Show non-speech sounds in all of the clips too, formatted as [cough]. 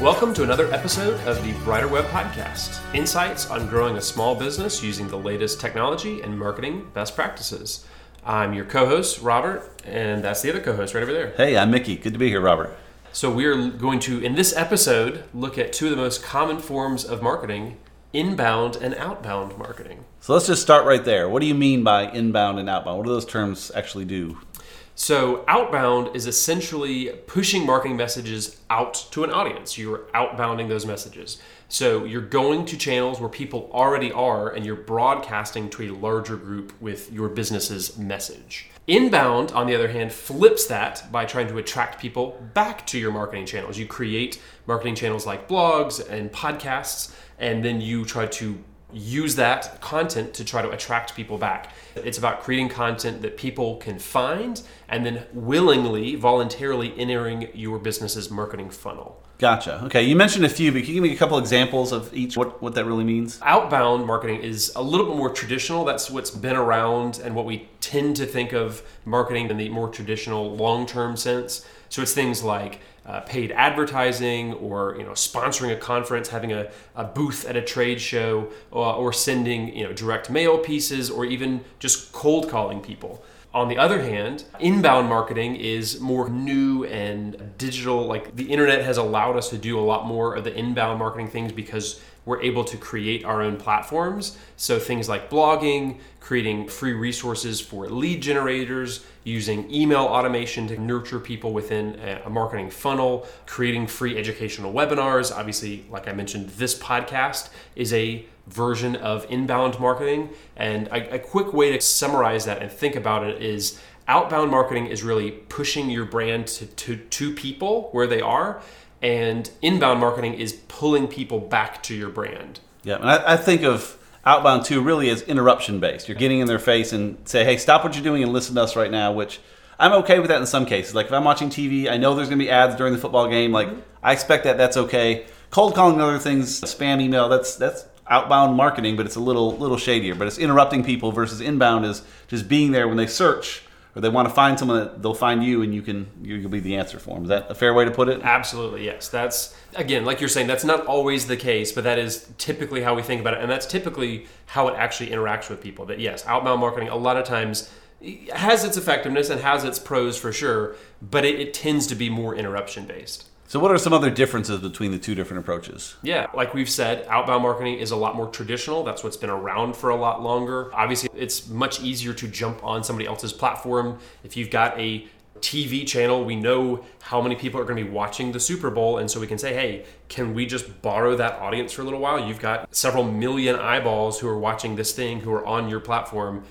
Welcome to another episode of the Brighter Web Podcast insights on growing a small business using the latest technology and marketing best practices. I'm your co host, Robert, and that's the other co host right over there. Hey, I'm Mickey. Good to be here, Robert. So, we're going to, in this episode, look at two of the most common forms of marketing inbound and outbound marketing. So, let's just start right there. What do you mean by inbound and outbound? What do those terms actually do? So, outbound is essentially pushing marketing messages out to an audience. You're outbounding those messages. So, you're going to channels where people already are and you're broadcasting to a larger group with your business's message. Inbound, on the other hand, flips that by trying to attract people back to your marketing channels. You create marketing channels like blogs and podcasts, and then you try to use that content to try to attract people back. It's about creating content that people can find and then willingly, voluntarily entering your business's marketing funnel. Gotcha. Okay, you mentioned a few, but can you give me a couple examples of each, what, what that really means? Outbound marketing is a little bit more traditional. That's what's been around and what we tend to think of marketing in the more traditional long term sense. So it's things like uh, paid advertising or you know sponsoring a conference having a, a booth at a trade show or, or sending you know direct mail pieces or even just cold calling people. On the other hand inbound marketing is more new and digital. Like the internet has allowed us to do a lot more of the inbound marketing things because we're able to create our own platforms. So things like blogging, creating free resources for lead generators, using email automation to nurture people within a marketing funnel, creating free educational webinars. Obviously, like I mentioned, this podcast is a version of inbound marketing. And a, a quick way to summarize that and think about it is outbound marketing is really pushing your brand to, to, to people where they are and inbound marketing is pulling people back to your brand. Yeah, and I, I think of outbound too really as interruption based. You're getting in their face and say, hey, stop what you're doing and listen to us right now, which I'm okay with that in some cases. Like if I'm watching TV, I know there's going to be ads during the football game. Like mm-hmm. I expect that. That's okay. Cold calling other things, spam email. That's that's outbound marketing, but it's a little little shadier. But it's interrupting people versus inbound is just being there when they search or they want to find someone that they'll find you and you can you'll be the answer for them. Is that a fair way to put it? Absolutely, yes. That's again, like you're saying, that's not always the case, but that is typically how we think about it, and that's typically how it actually interacts with people. That yes, outbound marketing a lot of times has its effectiveness and has its pros for sure, but it, it tends to be more interruption based. So, what are some other differences between the two different approaches? Yeah, like we've said, outbound marketing is a lot more traditional. That's what's been around for a lot longer. Obviously, it's much easier to jump on somebody else's platform. If you've got a TV channel, we know how many people are going to be watching the Super Bowl. And so we can say, hey, can we just borrow that audience for a little while? You've got several million eyeballs who are watching this thing who are on your platform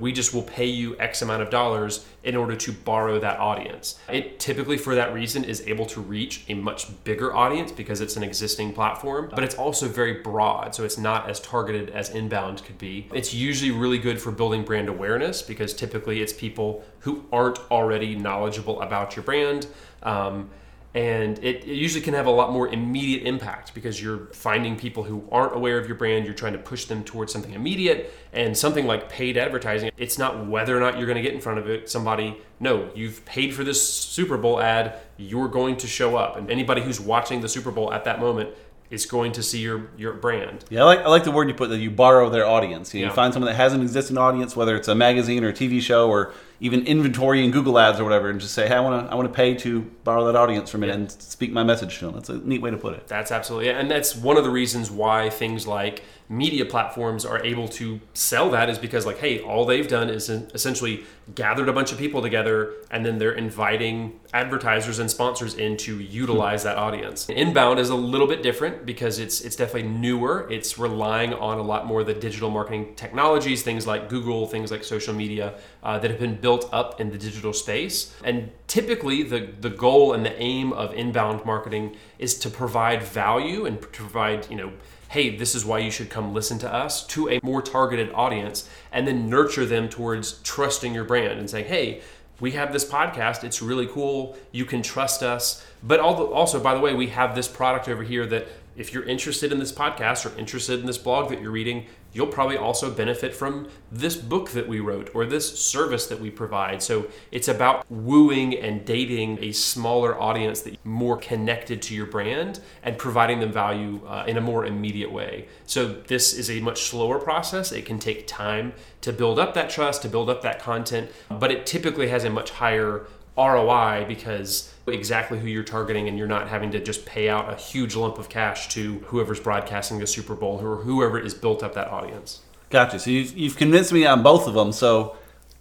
we just will pay you X amount of dollars in order to borrow that audience. It typically, for that reason, is able to reach a much bigger audience because it's an existing platform, but it's also very broad, so it's not as targeted as inbound could be. It's usually really good for building brand awareness because typically it's people who aren't already knowledgeable about your brand. Um, and it, it, usually can have a lot more immediate impact because you're finding people who aren't aware of your brand you're trying to push them towards something immediate and something like paid advertising it's not whether or not you're going to get in front of it somebody no you've paid for this super bowl ad you're going to show up and anybody who's watching the super bowl at that moment is going to see your your brand. Yeah, I like I like the word you put that you borrow their audience. You, know, yeah. you find someone that has an existing audience, whether it's a magazine or a TV show or even inventory in Google Ads or whatever, and just say, hey, I want to I want to pay to borrow that audience from it yeah. and speak my message to them. That's a neat way to put it. That's absolutely, and that's one of the reasons why things like media platforms are able to sell that is because like hey all they've done is essentially gathered a bunch of people together and then they're inviting advertisers and sponsors in to utilize that audience inbound is a little bit different because it's it's definitely newer it's relying on a lot more of the digital marketing technologies things like google things like social media uh, that have been built up in the digital space and typically the the goal and the aim of inbound marketing is to provide value and provide you know hey, this is why you should come listen to us to a more targeted audience and then nurture them towards trusting your brand and saying, hey, we have this podcast. It's really cool. You can trust us. But also, by the way, we have this product over here that if you're interested in this podcast or interested in this blog that you're reading, you'll probably also benefit from this book that we wrote or this service that we provide. So it's about wooing and dating a smaller audience that more connected to your brand and providing them value uh, in a more immediate way. So this is a much slower process. It can take time to build up that trust, to build up that content, but it typically has a much higher ROI because exactly who you're targeting and you're not having to just pay out a huge lump of cash to whoever's broadcasting the Super Bowl or whoever is built up that audience. Gotcha. So you've, you've convinced me on both of them. So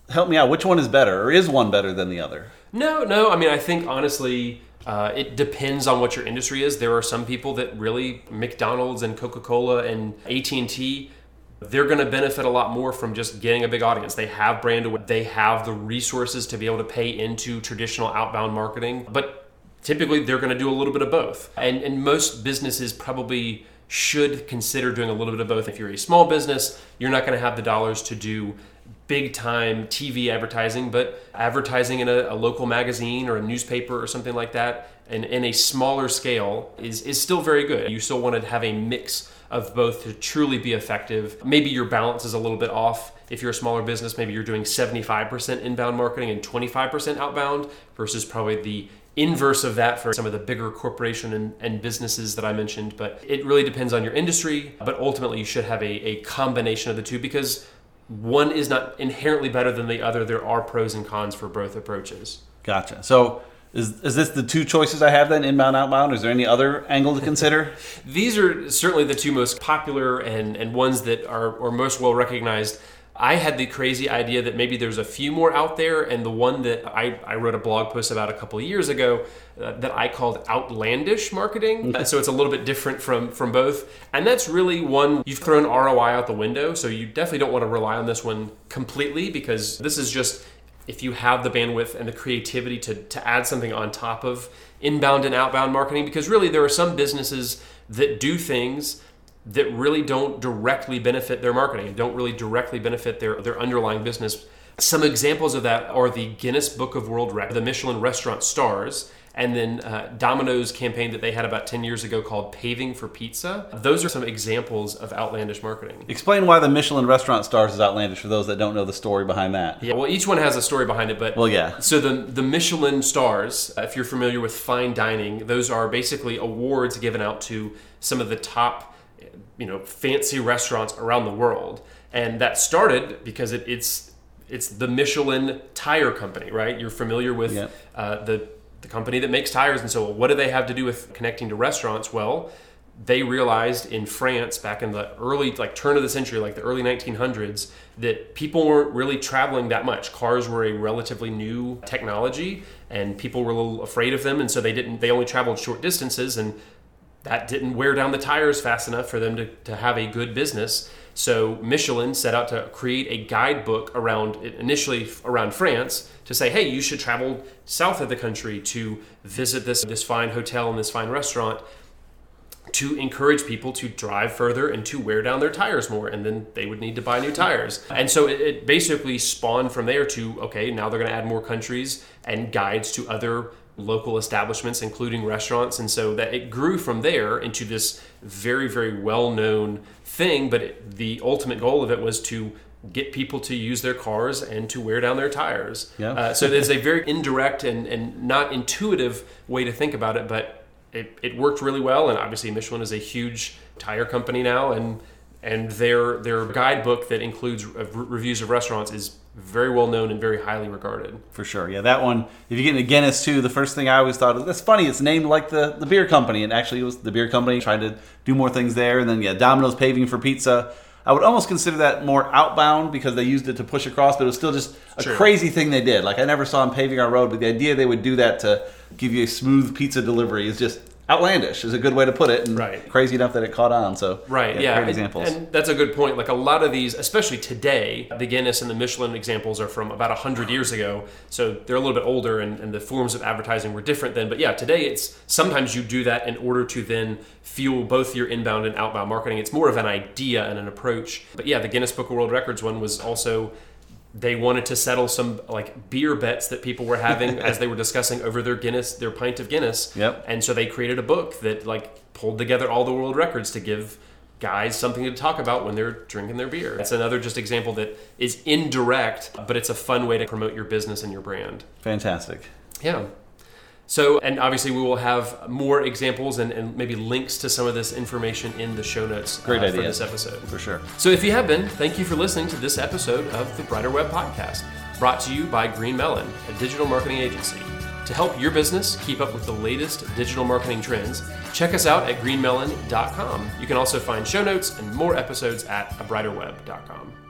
help me out. Which one is better, or is one better than the other? No, no. I mean, I think honestly, uh, it depends on what your industry is. There are some people that really McDonald's and Coca Cola and AT and T they're going to benefit a lot more from just getting a big audience. They have brand awareness, they have the resources to be able to pay into traditional outbound marketing, but typically they're going to do a little bit of both. And, and most businesses probably should consider doing a little bit of both. If you're a small business, you're not going to have the dollars to do big time TV advertising, but advertising in a, a, local magazine or a newspaper or something like that, and in a smaller scale, is, is still very good. You still want to have a mix of both to truly be effective. Maybe your balance is a little bit off. If you're a smaller business, maybe you're doing 75% inbound marketing and 25% outbound versus probably the inverse of that for some of the bigger corporation and, and, businesses that I mentioned. But it really depends on your industry. But ultimately, you should have a, a combination of the two because one is not inherently better than the other. There are pros and cons for both approaches. Gotcha. So is, is this the two choices I have then, inbound, outbound? Is there any other angle to [laughs] consider? These are certainly the two most popular and, and ones that are, are most well recognized. I had the crazy idea that maybe there's a few more out there, and the one that I, I wrote a blog post about a couple of years ago uh, that I called outlandish marketing. so it's a little bit different from from both, and that's really one you've thrown ROI out the window. So you definitely don't want to rely on this one completely because this is just if you have the bandwidth and the creativity to, to add something on top of inbound and outbound marketing, because really there are some businesses that do things that really don't directly benefit their marketing, don't really directly benefit their, their underlying business. Some examples of that are the Guinness Book of World Records, the Michelin restaurant stars, and then uh, Domino's campaign that they had about 10 years ago called Paving for Pizza. Those are some examples of outlandish marketing. Explain why the Michelin restaurant stars is outlandish for those that don't know the story behind that. Yeah, well, each one has a story behind it, but well, yeah. So the the Michelin stars, uh, if you're familiar with fine dining, those are basically awards given out to some of the top, you know, fancy restaurants around the world, and that started because it, it's it's the Michelin tire company, right? You're familiar with yep. uh, the the company that makes tires. And so, what do they have to do with connecting to restaurants? Well, they realized in France back in the early, like turn of the century, like the early 1900s, that people weren't really traveling that much. Cars were a relatively new technology, and people were a little afraid of them, and so they didn't. They only traveled short distances, and that didn't wear down the tires fast enough for them to, to have a good business. So Michelin set out to create a guidebook around initially around France to say, hey, you should travel south of the country to visit this this fine hotel and this fine restaurant to encourage people to drive further and to wear down their tires more and then they would need to buy new tires. And so it, it basically spawned from there to okay now they're going to add more countries and guides to other local establishments, including restaurants. And so that it grew from there into this very, very well known thing. But it, the ultimate goal of it was to get people to use their cars and to wear down their tires. Yeah. Uh, so there's a very indirect and, and not intuitive way to think about it, but it, it worked really well. And obviously, Michelin is a huge tire company now. And and their their guidebook that includes uh, reviews of restaurants is very well known and very highly regarded. For sure, yeah, that one. If you get into Guinness too, the first thing I always thought of that's funny. It's named like the the beer company, and actually it was the beer company trying to do more things there. And then yeah, Domino's paving for pizza. I would almost consider that more outbound because they used it to push across, but it was still just a sure. crazy thing they did. Like I never saw them paving our road, but the idea they would do that to give you a smooth pizza delivery is just outlandish is a good way to put it and right. crazy enough that it caught on so right yeah, yeah. Great examples and, and, that's a good point like a lot of these especially today the guinness and the michelin examples are from about 100 years ago so they're a little bit older and, and the forms of advertising were different then but yeah today it's sometimes you do that in order to then fuel both your inbound and outbound marketing it's more of an idea and an approach but yeah the guinness book of world records one was also they wanted to settle some like beer bets that people were having [laughs] as they were discussing over their Guinness, their pint of Guinness. Yep. And so they created a book that like pulled together all the world records to give guys something to talk about when they're drinking their beer. It's another just example that is indirect, but it's a fun way to promote your business and your brand. Fantastic. Yeah. So, and obviously, we will have more examples and, and maybe links to some of this information in the show notes Great uh, idea. for this episode. For sure. So, if you have been, thank you for listening to this episode of the Brighter Web Podcast, brought to you by Green Melon, a digital marketing agency. To help your business keep up with the latest digital marketing trends, check us out at greenmelon.com. You can also find show notes and more episodes at abrighterweb.com.